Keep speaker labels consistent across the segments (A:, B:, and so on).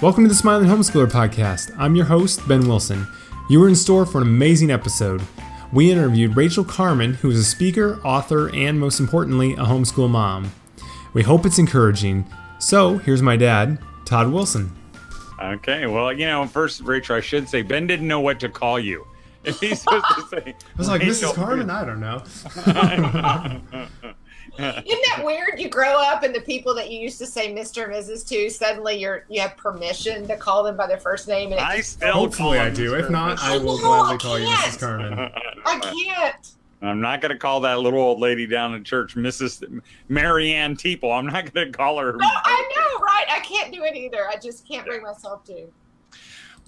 A: Welcome to the Smiling Homeschooler podcast. I'm your host, Ben Wilson. You are in store for an amazing episode. We interviewed Rachael Carman, who is a speaker, author, and most importantly, a homeschool mom. We hope it's encouraging. So, here's my dad, Todd Wilson.
B: Okay, well, you know, first, Rachael, I should say Ben didn't know what to call you. If he's supposed to say,
A: I was like, Mrs. Carman, I don't know.
C: Isn't that weird? You grow up and the people that you used to say Mr. and Mrs. to, suddenly you're you have permission to call them by their first name. And
B: I still
A: Hopefully,
B: call
A: I do.
B: Mr.
A: If not, I will
C: No,
A: gladly
C: I
A: call you
C: can't.
A: Mrs. Carman.
C: I can't.
B: I'm not going to call that little old lady down in church Mrs. Mary Ann Teeple. I'm not going to call her.
C: No, I know, right? I can't do it either. I just can't bring myself to.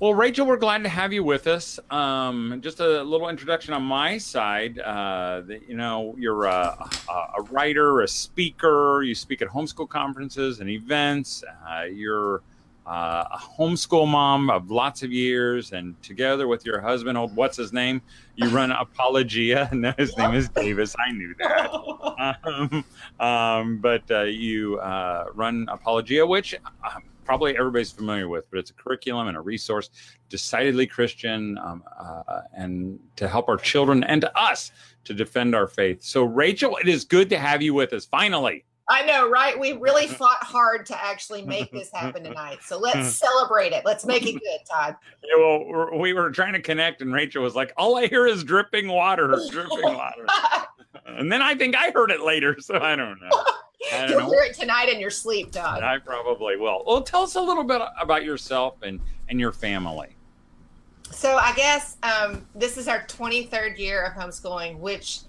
B: Well, Rachael, we're glad to have you with us. Um, just a little introduction on my side. Uh, that, you know, you're a, a, a writer, a speaker. You speak at homeschool conferences and events. Uh, you're uh, a homeschool mom of lots of years, and together with your husband, old what's his name, you run Apologia. No, his name is Davis. I knew that. um, um, but uh, you uh, run Apologia, which um, probably everybody's familiar with, but it's a curriculum and a resource, decidedly Christian, um, uh, and to help our children and to us to defend our faith. So, Rachael, it is good to have you with us finally.
C: I know, right? We really fought hard to actually make this happen tonight. So let's celebrate it. Let's make it good, Todd.
B: Yeah, well, we're- we were trying to connect, and Rachael was like, "All I hear is dripping water, dripping water." And then I think I heard it later, so I don't know. I don't
C: You'll
B: know.
C: hear it tonight in your sleep, Todd.
B: I probably will. Well, tell us a little bit about yourself and and your family.
C: So I guess um, this is our 23rd year of homeschooling, which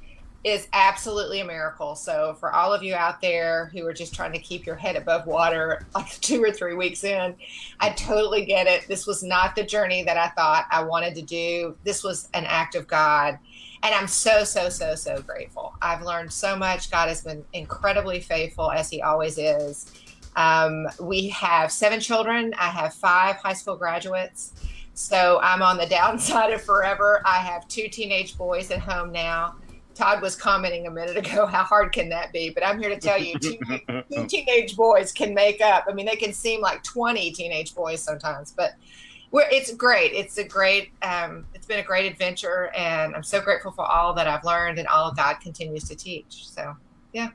C: is absolutely a miracle. So for all of you out there who are just trying to keep your head above water, like two or three weeks in, I totally get it. This was not the journey that I thought I wanted to do. This was an act of God. And I'm so, so, so, so grateful. I've learned so much. God has been incredibly faithful, as He always is. Um, we have seven children. I have five high school graduates. So I'm on the downside of forever. I have two teenage boys at home now. Todd was commenting a minute ago, how hard can that be? But I'm here to tell you, two, two teenage boys can make up. I mean, they can seem like 20 teenage boys sometimes, but we're, it's great. It's a great, um, been a great adventure, and I'm so grateful for all that I've learned and all God continues to teach. So, yeah.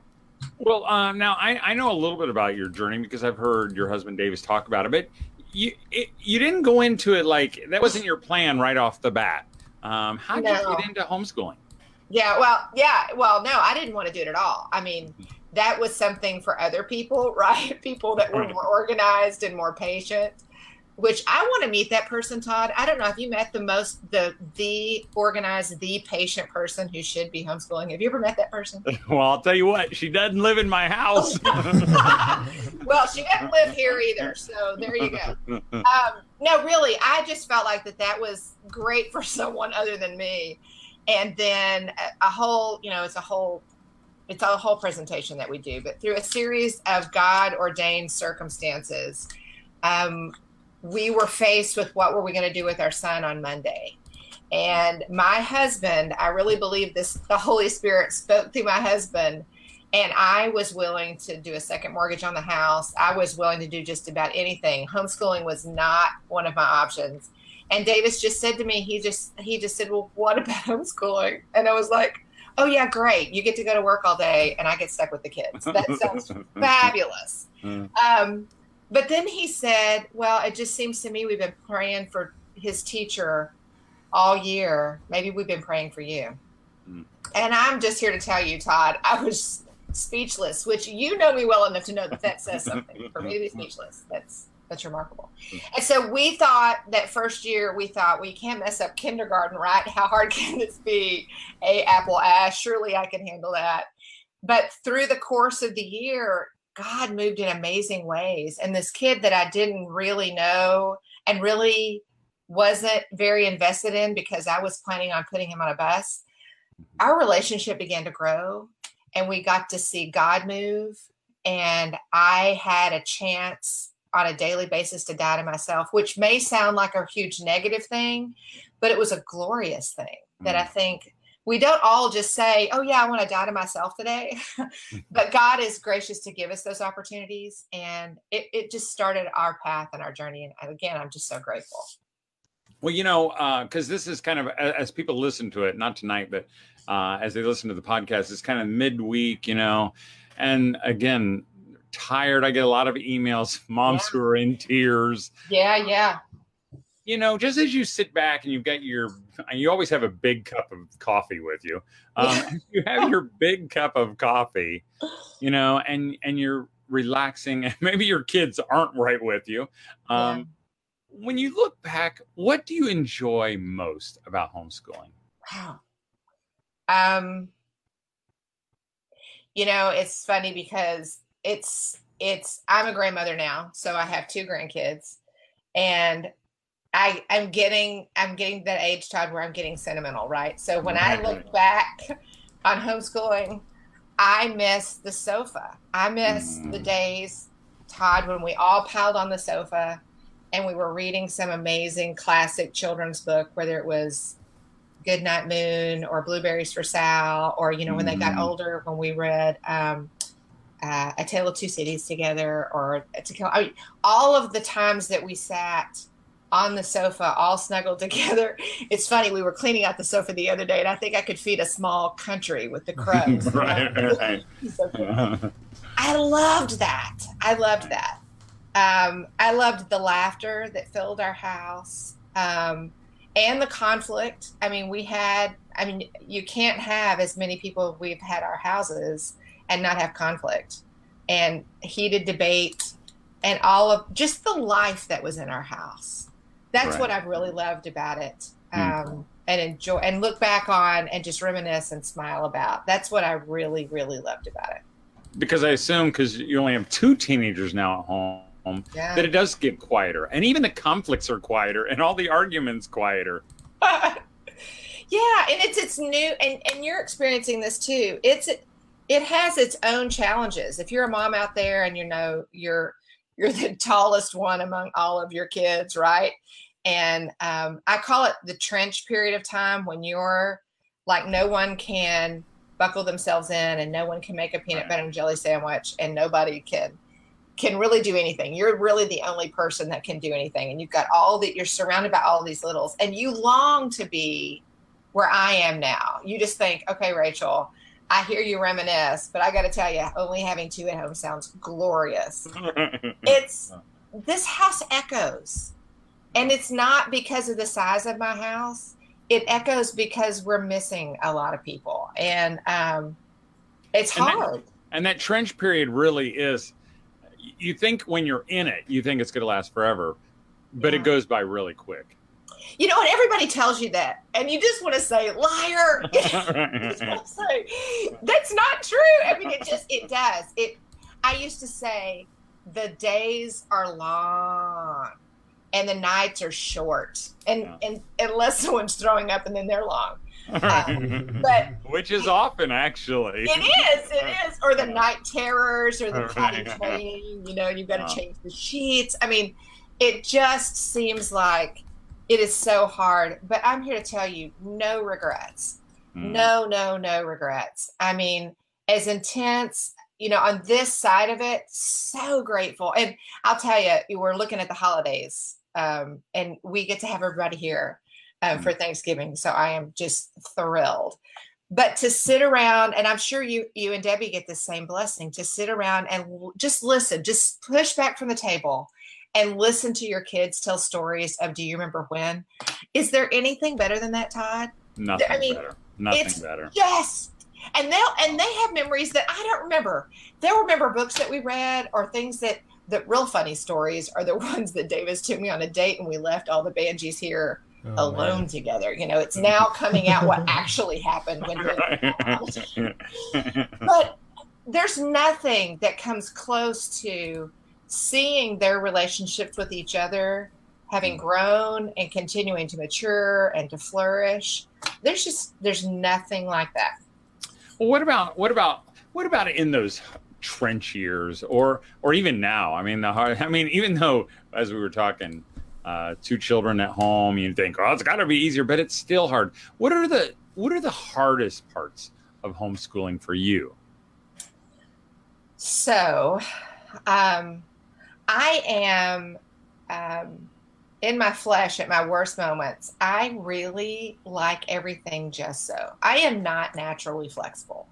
B: Well, um, now I, I know a little bit about your journey because I've heard your husband Davis talk about it, but you it, you didn't go into it like that wasn't your plan right off the bat. Um, how did you get into homeschooling?
C: Yeah, well, yeah, well, no, I didn't want to do it at all. I mean, that was something for other people, right? People that were more organized and more patient. Which I want to meet that person, Todd. I don't know if you met the most the the organized, the patient person who should be homeschooling. Have you ever met that person?
B: Well, I'll tell you what, she doesn't live in my house.
C: well, she doesn't live here either, so there you go. um, no, really, I just felt like that that was great for someone other than me. And then a, a whole, you know, it's a whole, it's a whole presentation that we do, but through a series of God ordained circumstances, um, we were faced with what were we going to do with our son on Monday. And my husband, I really believe this, the Holy Spirit spoke through my husband and I was willing to do a second mortgage on the house. I was willing to do just about anything. Homeschooling was not one of my options. And Davis just said to me, he just he just said, "Well, what about homeschooling?" And I was like, "Oh yeah, great. You get to go to work all day, and I get stuck with the kids. That sounds fabulous."
B: Mm.
C: Um, but then he said, "Well, it just seems to me we've been praying for his teacher all year. Maybe we've been praying for you."
B: Mm.
C: And I'm just here to tell you, Todd, I was speechless. Which you know me well enough to know that that says something. For me to be speechless, that's that's remarkable. And so we thought that first year, we thought we can't mess up kindergarten, right? How hard can this be? A apple ash, surely I can handle that. But through the course of the year, God moved in amazing ways. And this kid that I didn't really know and really wasn't very invested in because I was planning on putting him on a bus, mm-hmm. our relationship began to grow and we got to see God move. And I had a chance on a daily basis to die to myself, which may sound like a huge negative thing, but it was a glorious thing that I mm-hmm. think we don't all just say, "Oh yeah, I want to die to myself today," but God is gracious to give us those opportunities, and it, it just started our path and our journey. And again, I'm just so grateful.
B: Well, you know, because uh, this is kind of as people listen to it, not tonight, but uh, as they listen to the podcast, it's kind of midweek, you know, and again, tired. I get a lot of emails, moms yeah. who are in tears.
C: Yeah, yeah
B: you know, just as you sit back and you've got your, you always have a big cup of coffee with you. Um, you have your big cup of coffee, you know, and and you're relaxing, and maybe your kids aren't right with you. Um, yeah. When you look back, what do you enjoy most about homeschooling?
C: Wow. Um, you know, it's funny because it's it's I'm a grandmother now, so I have two grandkids, and I I'm getting I'm getting that age Todd where I'm getting sentimental, right? So when I look back on homeschooling, I miss the sofa. I miss mm. the days, Todd, when we all piled on the sofa and we were reading some amazing classic children's book, whether it was Good Night Moon or Blueberries for Sal, or you know when mm. they got mm. older when we read um, uh, A Tale of Two Cities together, or to kill. I mean, all of the times that we sat on the sofa, all snuggled together. It's funny. We were cleaning out the sofa the other day, and I think I could feed a small country with the crows. right, right. so I loved that. I loved that. Um, I loved the laughter that filled our house um, and the conflict. I mean, we had. I mean, you can't have as many people we've had our houses and not have conflict and heated debate and all of just the life that was in our house that's right. what I've really loved about it. Hmm. Um, mm. And enjoy and look back on and just reminisce and smile about. That's what I really, really loved about it.
B: Because I assume because you only have two teenagers now at home, yeah. that it does get quieter, and even the conflicts are quieter, and all the arguments quieter.
C: yeah, and it's it's new, and and you're experiencing this too. It's it has its own challenges. If you're a mom out there and you know you're you're the tallest one among all of your kids, right? And um, I call it the trench period of time when you're like no one can buckle themselves in and no one can make a peanut butter and jelly sandwich and nobody can can really do anything. You're really the only person that can do anything. And you've got all that you're surrounded by all these littles and you long to be where I am now. You just think, okay, Rachael, I hear you reminisce, but I got to tell you, only having two at home sounds glorious. it's this house echoes, and it's not because of the size of my house. It echoes because we're missing a lot of people, and um, it's
B: and
C: hard.
B: That, and that trench period really is. You think when you're in it, you think it's going to last forever, but yeah. it goes by really quick
C: you know, and everybody tells you that, and you just want to say, liar. say, that's not true. I mean, it just it does. It. I used to say, the days are long, and the nights are short, and yeah. and unless someone's throwing up, and then they're long.
B: Um, but which is often actually
C: it is it is or the night terrors or the potty training you know you've got to change the sheets i mean it just seems like it is so hard, but I'm here to tell you no regrets. Mm. No, no, no regrets. I mean, as intense, you know, on this side of it, so grateful. And I'll tell you, we're looking at the holidays um, and we get to have everybody here um, mm. for Thanksgiving. So I am just thrilled. But to sit around, and I'm sure you you and Debbie get the same blessing to sit around and just listen, just push back from the table and listen to your kids tell stories of do you remember when? Is there anything better than that, Todd?
B: Nothing I mean, better. Nothing better.
C: Yes. And they'll and they have memories that I don't remember. They'll remember books that we read or things that the real funny stories are the ones that Davis took me on a date and we left all the Banjis here oh, alone man. together. You know, it's now coming out what actually happened when but there's nothing that comes close to seeing their relationships with each other having mm. grown and continuing to mature and to flourish there's just there's nothing like that
B: well what about what about what about in those trench years or or even now i mean the hard i mean even though as we were talking uh, two children at home you think oh it's got to be easier but it's still hard what are the what are the hardest parts of homeschooling for you?
C: So, um, I am um, in my flesh at my worst moments. I really like everything just so. I am not naturally flexible.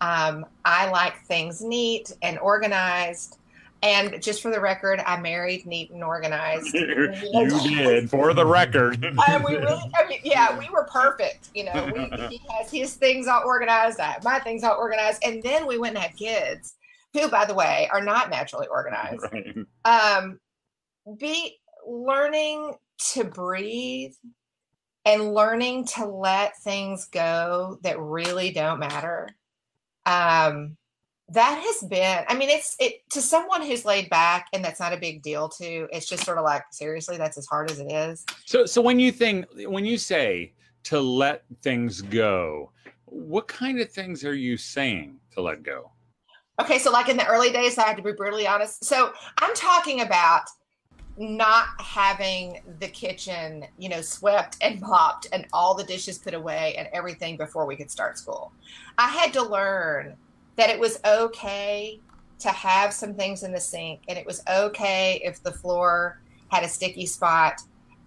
C: Um, I like things neat and organized. And just for the record, I married neat and organized.
B: you did, for the record.
C: uh, we really, I mean, yeah, we were perfect. You know, we, he has his things all organized. I have my things all organized. And then we went and had kids, who, by the way, are not naturally organized. Right. Um, be learning to breathe and learning to let things go that really don't matter. Um, that has been i mean it's it to someone who's laid back and that's not a big deal to it's just sort of like seriously that's as hard as it is
B: so so when you think when you say to let things go what kind of things are you saying to let go
C: okay so like in the early days i had to be brutally honest. So i'm talking about not having the kitchen you know swept and mopped and all the dishes put away and everything before we could start school. I had to learn that it was okay to have some things in the sink and it was okay if the floor had a sticky spot.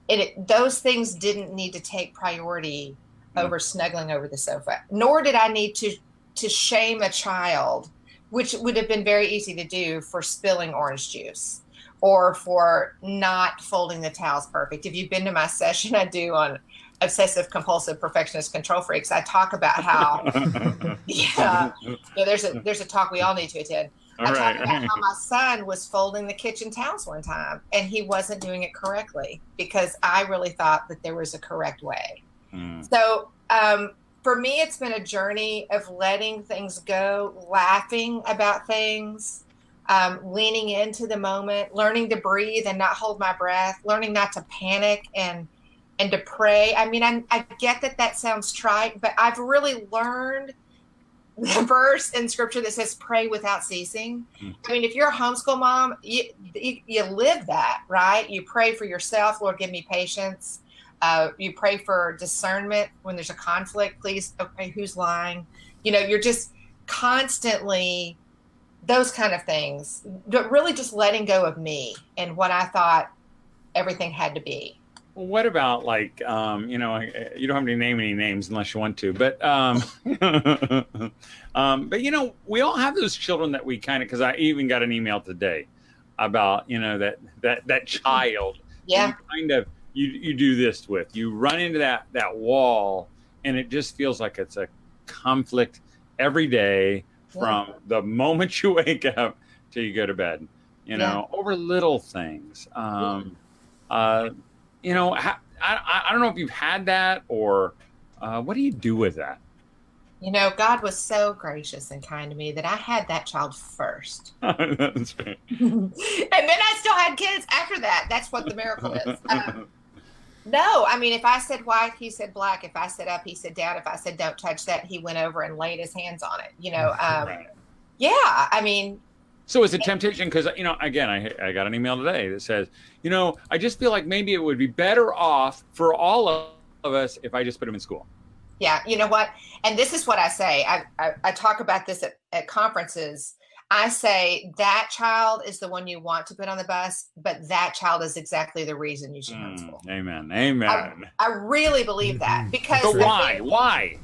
C: And it, those things didn't need to take priority mm. over snuggling over the sofa nor did i need to to shame a child which would have been very easy to do for spilling orange juice or for not folding the towels perfect if you've been to my session i do on obsessive compulsive perfectionist control freaks i talk about how yeah, yeah there's a there's a talk we all need to attend all i right. talk about how my son was folding the kitchen towels one time and he wasn't doing it correctly because i really thought that there was a correct way mm. so um, for me it's been a journey of letting things go laughing about things um, leaning into the moment learning to breathe and not hold my breath learning not to panic and and to pray. I mean, I, I get that that sounds trite, but I've really learned the verse in scripture that says pray without ceasing. Mm. I mean, if you're a homeschool mom, you, you, you, live that, right? You pray for yourself, Lord, give me patience. Uh, you pray for discernment when there's a conflict. Please, okay, who's lying? You know, you're just constantly those kind of things, but really just letting go of me and what I thought everything had to be.
B: Well, what about like um, you know you don't have to name any names unless you want to, but um, um, but you know we all have those children that we kind of because I even got an email today about you know that that that child
C: yeah
B: kind of you you do this with you run into that that wall and it just feels like it's a conflict every day from yeah. the moment you wake up till you go to bed you know yeah. over little things um, uh, you know, I, I, I don't know if you've had that or uh, what do you do with that?
C: You know, God was so gracious and kind to me that I had that child first. And then I still had kids after that. That's what the miracle is. Um, no, I mean, if I said white, he said black. If I said up, he said down. If I said don't touch that, he went over and laid his hands on it. You know, um, right. yeah. I mean,
B: so it's a temptation because you know, again, I I got an email today that says, you know, I just feel like maybe it would be better off for all of us if I just put him in school.
C: Yeah, you know what? And this is what I say. I I, I talk about this at, at conferences. I say that child is the one you want to put on the bus, but that child is exactly the reason you should mm, homeschool.
B: Amen. Amen.
C: I, I really believe that because.
B: But why? Think, why?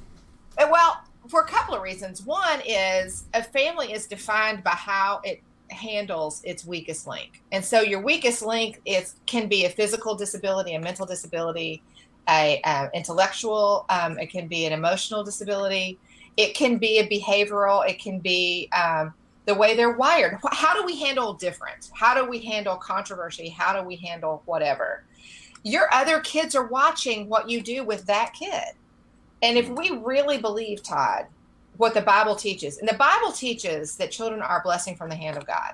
C: Uh, well, for a couple of reasons. One is a family is defined by how it handles its weakest link. And so your weakest link is can be a physical disability, a mental disability, a, a intellectual, um, it can be an emotional disability, it can be a behavioral, it can be um, the way they're wired. How do we handle difference? How do we handle controversy? How do we handle whatever? Your other kids are watching what you do with that kid. And if we really believe, Todd, what the Bible teaches, and the Bible teaches that children are a blessing from the hand of God.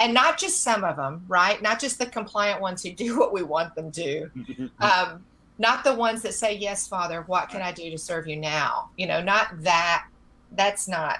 C: And not just some of them, right? Not just the compliant ones who do what we want them to. Um, not the ones that say, Yes, Father, what can I do to serve you now? You know, not that. That's not.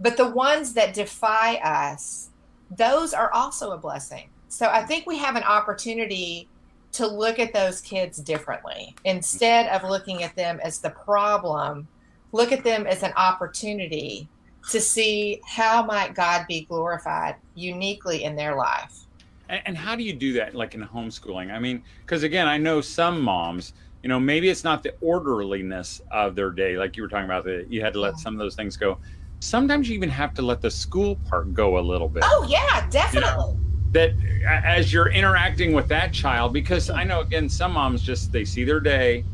C: But the ones that defy us, those are also a blessing. So I think we have an opportunity to look at those kids differently. Instead of looking at them as the problem look at them as an opportunity to see how might god be glorified uniquely in their life.
B: And, how do you do that like in homeschooling? I mean because again i know some moms you know maybe it's not the orderliness of their day like you were talking about that you had to let some of those things go sometimes you even have to let the school part go a little bit.
C: Oh yeah definitely. You know?
B: that as you're interacting with that child because i know again some moms just they see their day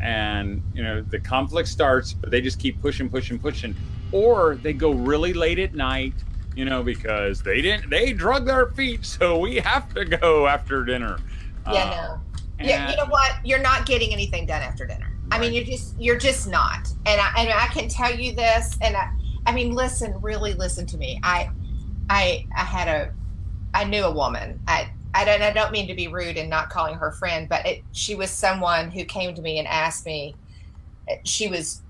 B: and you know the conflict starts but they just keep pushing pushing pushing. Or they go really late at night you know because they didn't they drug their feet so we have to go after dinner.
C: Yeah uh, no. Yeah you know what? You're not getting anything done after dinner. Right. i mean you're just you're just not. And i and i can tell you this and i i mean listen really listen to me i i i had a I knew a woman. I I don't I don't mean to be rude and not calling her friend, but it, she was someone who came to me and asked me. She was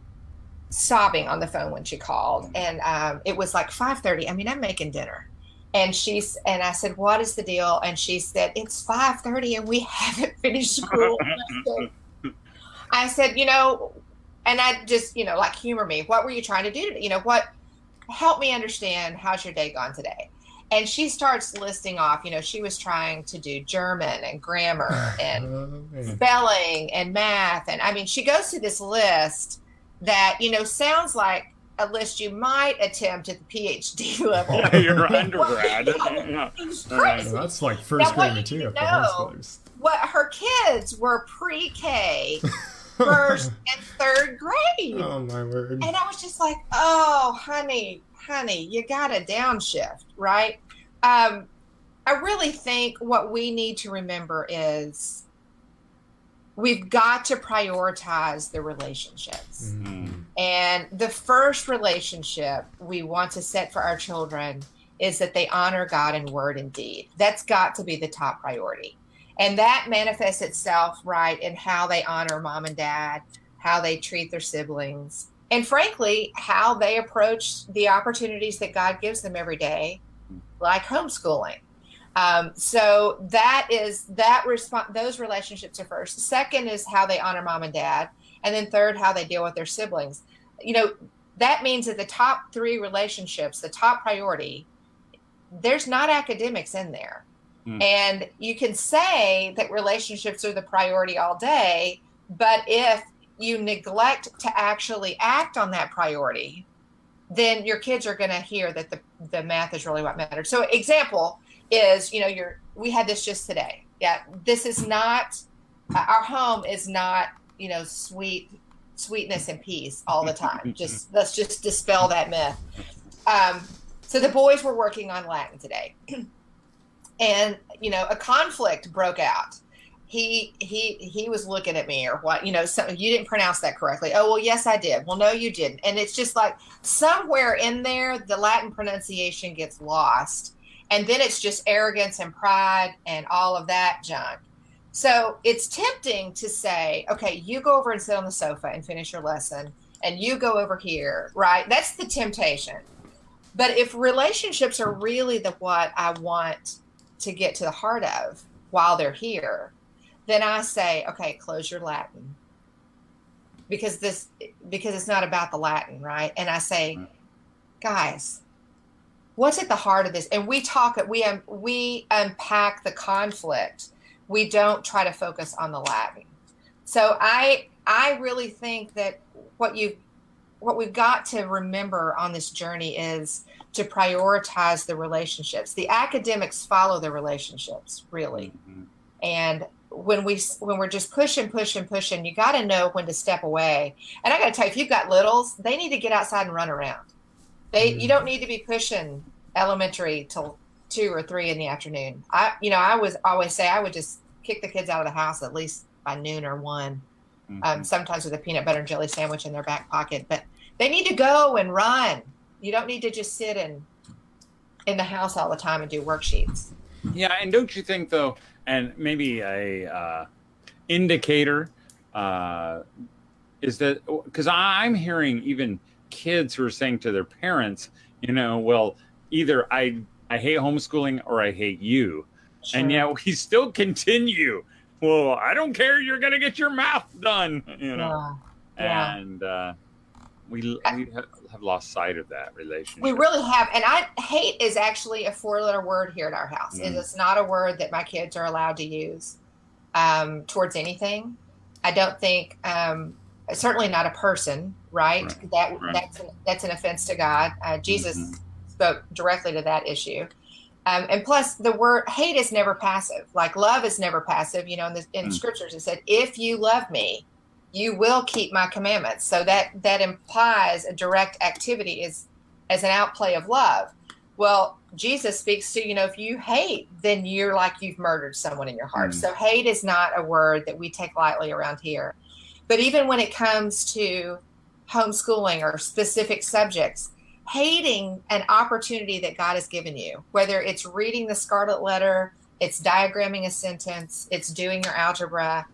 C: sobbing on the phone when she called, and um, it was like five thirty. I mean, I'm making dinner, and she's and I said, "What is the deal?" And she said, "It's five thirty, and we haven't finished school." I said, "You know," and I just you know like humor me. What were you trying to do? You know what? Help me understand. How's your day gone today? and she starts listing off you know she was trying to do german and grammar oh, and oh, spelling and math and i mean she goes through this list that you know sounds like a list you might attempt at the phd level oh,
B: your undergrad
A: yeah. that's like first grade material for homeschoolers
C: what her kids were pre-k first and third grade
A: oh my word
C: and i was just like oh honey honey, you got to downshift, right? Um, I really think what we need to remember is we've got to prioritize the relationships. Mm-hmm. And the first relationship we want to set for our children is that they honor God in word and deed. That's got to be the top priority. And that manifests itself right in how they honor mom and dad, how they treat their siblings, and frankly, how they approach the opportunities that God gives them every day, like homeschooling. Um, so that is that response. Those relationships are first. Second is how they honor mom and dad, and then third, how they deal with their siblings. You know, that means that the top three relationships, the top priority, there's not academics in there. Mm. And you can say that relationships are the priority all day, but if you neglect to actually act on that priority, then your kids are going to hear that the, the math is really what matters. So, example is, you know, you're, we had this just today. Yeah, this is not, our home is not, you know, sweet, sweetness and peace all the time. just let's just dispel that myth. Um, so the boys were working on Latin today, and you know, a conflict broke out. He he he was looking at me or what you know so you didn't pronounce that correctly. Oh well yes i did. Well no you didn't. And it's just like somewhere in there the latin pronunciation gets lost and then it's just arrogance and pride and all of that junk. So it's tempting to say okay you go over and sit on the sofa and finish your lesson and you go over here right? That's the temptation. But if relationships are really the what i want to get to the heart of while they're here then I say, okay, close your Latin. Because this because it's not about the Latin, right? And I say, guys, what's at the heart of this? And we talk we um, we unpack the conflict. We don't try to focus on the Latin. So I I really think that what you what we've got to remember on this journey is to prioritize the relationships. The academics follow the relationships, really. Mm-hmm. And when we when we're just pushing, pushing, pushing, you got to know when to step away. And I got to tell you, if you've got littles, they need to get outside and run around. They mm-hmm. you don't need to be pushing elementary till two or three in the afternoon. I you know I was always say I would just kick the kids out of the house at least by noon or one. Mm-hmm. Um, sometimes with a peanut butter and jelly sandwich in their back pocket, but they need to go and run. You don't need to just sit in in the house all the time and do worksheets.
B: Yeah, and don't you think though? and maybe a uh, indicator uh, is that because I'm hearing even kids who are saying to their parents, you know, well, either I I hate homeschooling or I hate you, sure. and yet we still continue well, I don't care. You're gonna get your math done. You know,
C: Yeah. Yeah.
B: and uh, we we have, lost sight of that relationship.
C: We really have, and I hate is actually a four-letter word here at our house.
B: Mm.
C: is not a word that my kids are allowed to use um, towards anything. I don't think, um, certainly not a person, right?
B: Right,
C: That
B: right.
C: that's an, that's an offense to God. Uh, Jesus
B: Mhm.
C: spoke directly to that issue. Um, and plus, the word hate is never passive. Like love is never passive. You know, in the in
B: Mm.
C: scriptures it said, "If you love me, you will keep my commandments." So that that implies a direct activity is as an outplay of love. Well, Jesus speaks to you know, if you hate, then you're like you've murdered someone in your heart.
B: Mm.
C: So hate is not a word that we take lightly around here. But even when it comes to homeschooling or specific subjects, hating an opportunity that God has given you, whether it's reading the scarlet letter, it's diagramming a sentence, it's doing your algebra,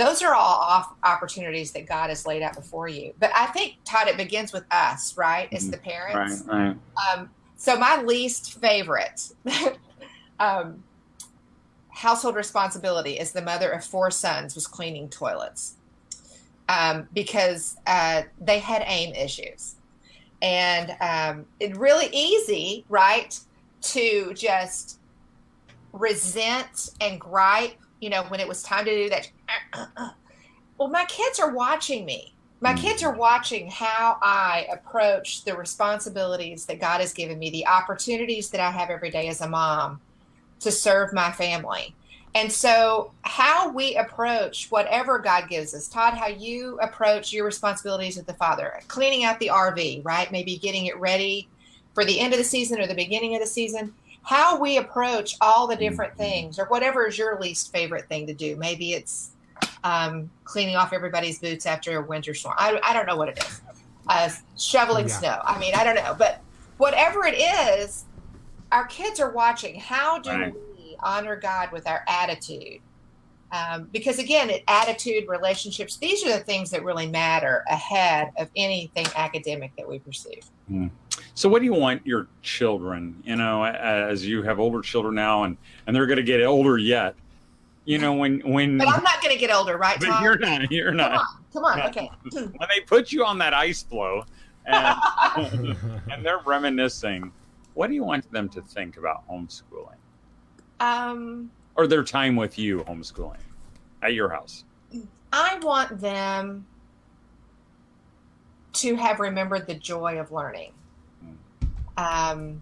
C: those are all off opportunities that God has laid out before you. But I think, Todd, it begins with us, right? As
B: Mhm.
C: the parents.
B: Right, right.
C: Um, so my least favorite um, household responsibility as the mother of four sons was cleaning toilets um, because uh, they had aim issues, and um, it's really easy, right, to just resent and gripe. You know, when it was time to do that. Well, my kids are watching me. My
B: Mm.
C: kids are watching how I approach the responsibilities that God has given me, the opportunities that I have every day as a mom to serve my family. And so, how we approach whatever God gives us, Todd, how you approach your responsibilities as the father, cleaning out the RV, right? Maybe getting it ready for the end of the season or the beginning of the season. How we approach all the different things, or whatever is your least favorite thing to do. Maybe it's um, cleaning off everybody's boots after a winter storm. I, I don't know what it is. Uh, shoveling
A: Yeah.
C: snow. I mean, I don't know. But whatever it is, our kids are watching. How do
B: Right.
C: we honor God with our attitude? Um, because again, it, attitude, relationships, these are the things that really matter ahead of anything academic that we pursue.
B: So, what do you want your children? You know, as you have older children now, and and they're going to get older yet. You know, when when
C: But I'm not going to get older, right,
B: but
C: Tom?
B: you're not, you're not.
C: Come on, come on. Okay.
B: When they put you on that ice floe, and and they're reminiscing, what do you want them to think about homeschooling
C: Um,
B: or their time with you homeschooling at your house?
C: I want them to have remembered the joy of learning. Um,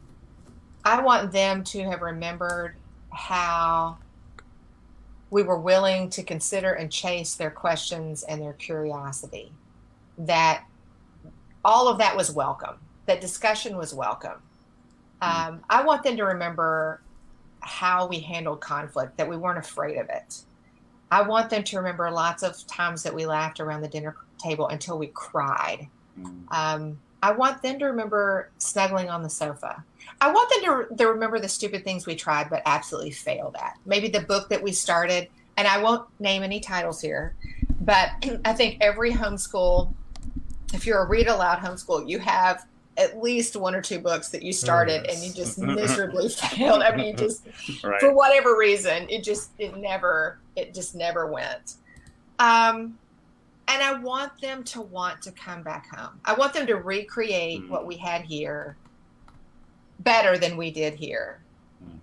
C: I want them to have remembered how we were willing to consider and chase their questions and their curiosity. That all of that was welcome. That discussion was welcome. Um, I want them to remember how we handled conflict, that we weren't afraid of it. I want them to remember lots of times that we laughed around the dinner table until we cried.
B: Mm.
C: Um, I want them to remember snuggling on the sofa. I want them to, to remember the stupid things we tried but absolutely failed at. Maybe the book that we started, and I won't name any titles here, but I think every homeschool, if you're a read aloud homeschool, you have at least one or two books that you started and you just miserably failed. I mean, just
B: Right.
C: for whatever reason it just it never it just never went um and i want them to want to come back home i want them to recreate
B: Mm.
C: what we had here better than we did here
B: Mm.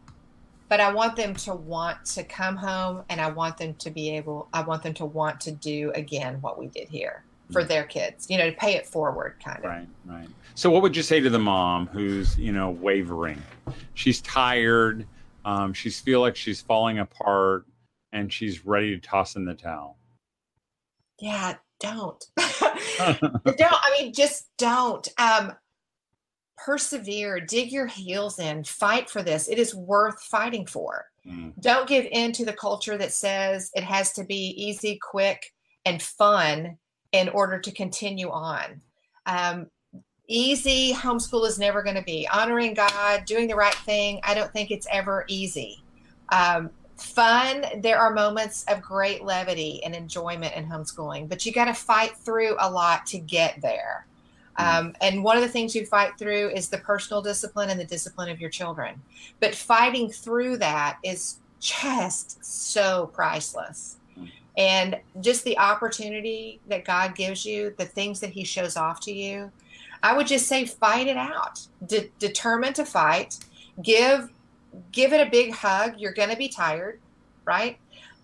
C: but i want them to want to come home and i want them to be able i want them to want to do again what we did here for their kids you know to pay it forward kind of
B: Right, right. So, what would you say to the mom who's, you know, wavering? She's tired. Um, she's feel like she's falling apart, and she's ready to toss in the towel.
C: yeah don't don't i mean just don't um persevere dig your heels in fight for this it is worth fighting for
B: Mm,
C: don't give in to the culture that says it has to be easy quick and fun in order to continue on. Um, easy homeschool is never going to be. Honoring god doing the right thing i don't think it's ever easy. Um, fun there are moments of great levity and enjoyment in homeschooling but you got to fight through a lot to get there. Um, and one of the things you fight through is the personal discipline and the discipline of your children. But fighting through that is just so priceless and just the opportunity that God gives you, the things that He shows off to you, I would just say fight it out. De- determined to fight. Give give it a big hug. You're going to be tired, right?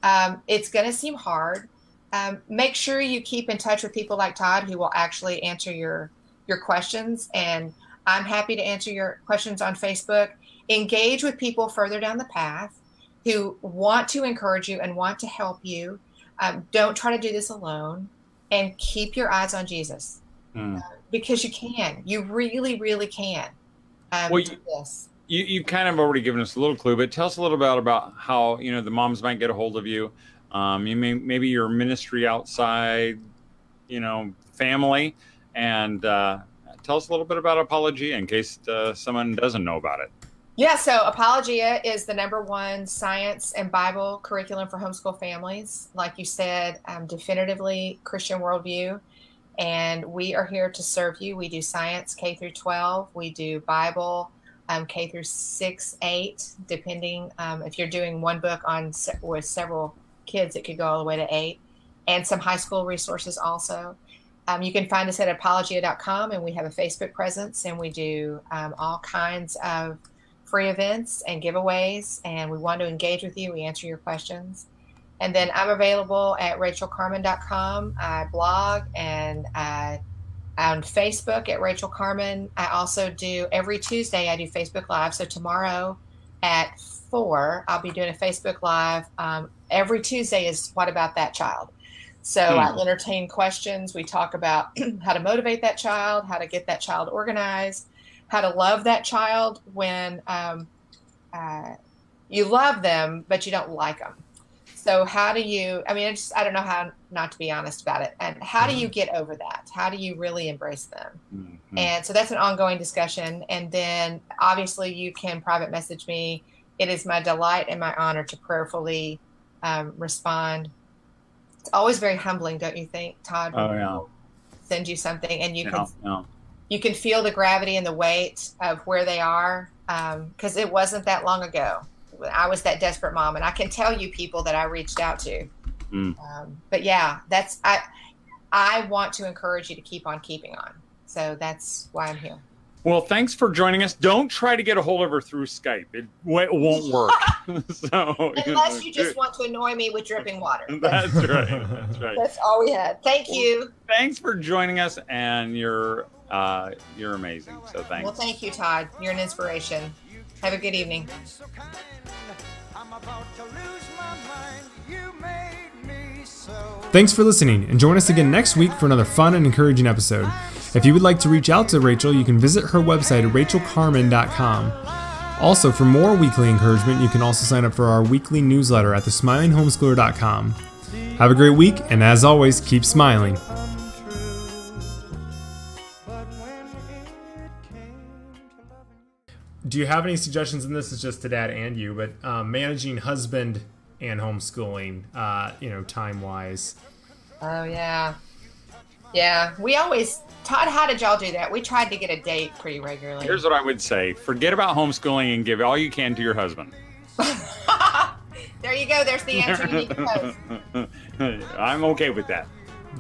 C: Um, it's going to seem hard. Um, make sure you keep in touch with people like Todd who will actually answer your your questions. And I'm happy to answer your questions on Facebook. Engage with people further down the path who want to encourage you and want to help you. Um, don't try to do this alone and keep your eyes on Jesus mm. uh, because you can. You really, really can. Um,
B: well, you, you, you kind of already given us a little clue, but tell us a little bit about how you know the moms might get a hold of you. Um, you may maybe your ministry outside, you know, family, and uh, tell us a little bit about Apologia in case uh, someone doesn't know about it.
C: Yeah, so Apologia is the number one science and Bible curriculum for homeschool families. Like you said, um, definitively Christian worldview. And we are here to serve you. We do science K through 12, we do Bible um, K through 6, 8, depending um, if you're doing one book on with several kids, it could go all the way to 8, and some high school resources also. Um, you can find us at apologia.com, and we have a Facebook presence, and we do um, all kinds of free events and giveaways, and we want to engage with you. We answer your questions. And then I'm available at rachaelcarman.com. I blog and I, on Facebook at Rachael Carman. I also do every Tuesday, I do Facebook Live. So tomorrow at four, I'll be doing a Facebook Live. Um, every Tuesday is What About That Child? So hmm. I entertain questions. We talk about how to motivate that child, how to get that child organized, how to love that child when um, uh, you love them but you don't like them. So how do you? I mean, I just I don't know how not to be honest about it. And how do you mm-hmm. get over that? How do you really embrace them? Mm-hmm. And so that's an ongoing discussion. And then obviously you can private message me. It is my delight and my honor to prayerfully um, respond. It's always very humbling, don't you think, Todd?
B: Oh yeah.
C: Send you something, and you can you can feel the gravity and the weight of where they are because um, it wasn't that long ago. I was that desperate mom, and I can tell you people that I reached out to. Mm. Um, but yeah, that's I. I want to encourage you to keep on keeping on. So that's why I'm here.
B: Well, thanks for joining us. Don't try to get a hold of her through Skype. It, it won't work.
C: so, Unless you just want to annoy me with dripping water.
B: That's right. That's right.
C: That's all we had. Thank you.
B: thanks for joining us, and you're uh, you're amazing. So thanks.
C: Well, thank you, Todd. You're an inspiration. Have a good evening.
A: Thanks for listening, and join us again next week for another fun and encouraging episode. If you would like to reach out to Rachael, you can visit her website at rachaelcarman.com. Also, for more weekly encouragement, you can also sign up for our weekly newsletter at thesmilinghomeschooler.com. Have a great week, and as always, keep smiling. Do you have any suggestions? And this is just to dad and you, but um, managing husband and homeschooling, uh, you know, time wise.
C: Oh yeah, yeah. We always Todd. How did y'all do that? We tried to get a date pretty regularly.
B: Here's what I would say: forget about homeschooling and give all you can to your husband.
C: there you go. There's the answer you need to
B: pose. I'm okay with that.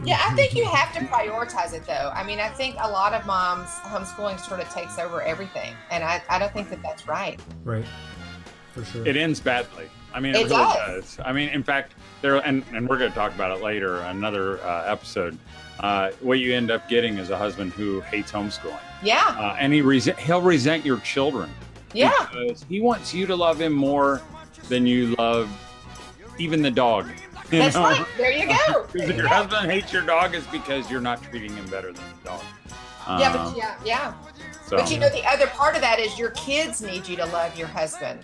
C: Yeah, I think you have to prioritize it though. I mean, I think a lot of moms homeschooling sort of takes over everything, and I, I don't think that that's right.
A: Right, for sure.
B: It ends badly. I mean, it, it really does. does. I mean, in fact, there and and we're going to talk about it later, another uh, episode. Uh, what you end up getting is a husband who hates homeschooling.
C: Yeah.
B: Uh, and he resent he'll resent your children.
C: Yeah.
B: Because he wants you to love him more than you love even the dog.
C: That's know? right. There you go.
B: There if your husband hates your dog, is because you're not treating him better than the dog.
C: Yeah, but um, yeah, yeah. So. But you know, the other part of that is your kids need you to love your husband.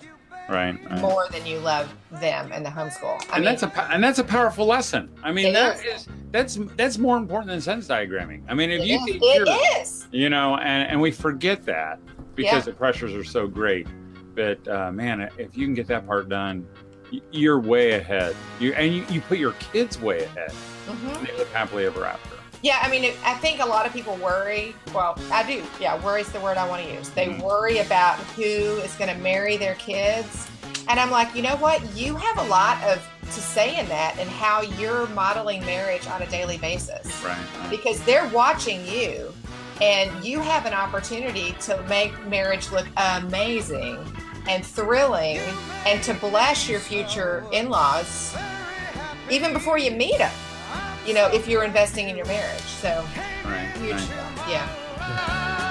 B: Right, right.
C: more than you love them in the homeschool.
B: I and mean, that's a and that's a powerful lesson. I mean, that is. is. that's that's more important than sense diagramming. I mean, if it you
C: is. it is.
B: you know, and and we forget that because yeah. the pressures are so great. But uh, man, if you can get that part done, you're way ahead. You and you, you put your kids way ahead. Mm-hmm. They live happily ever after.
C: Yeah, I mean, I think a lot of people worry. Well, I do. Yeah, worry is the word I want to use. They mm-hmm. worry about who is going to marry their kids, and I'm like, you know what? You have a lot of to say in that, and how you're modeling marriage on a daily basis.
B: Right.
C: Because they're watching you, and you have an opportunity to make marriage look amazing and thrilling and to bless your future in laws even before you meet them, you know, if you're investing in your marriage. So,
B: right,
C: huge.
B: Right.
C: yeah.
D: yeah.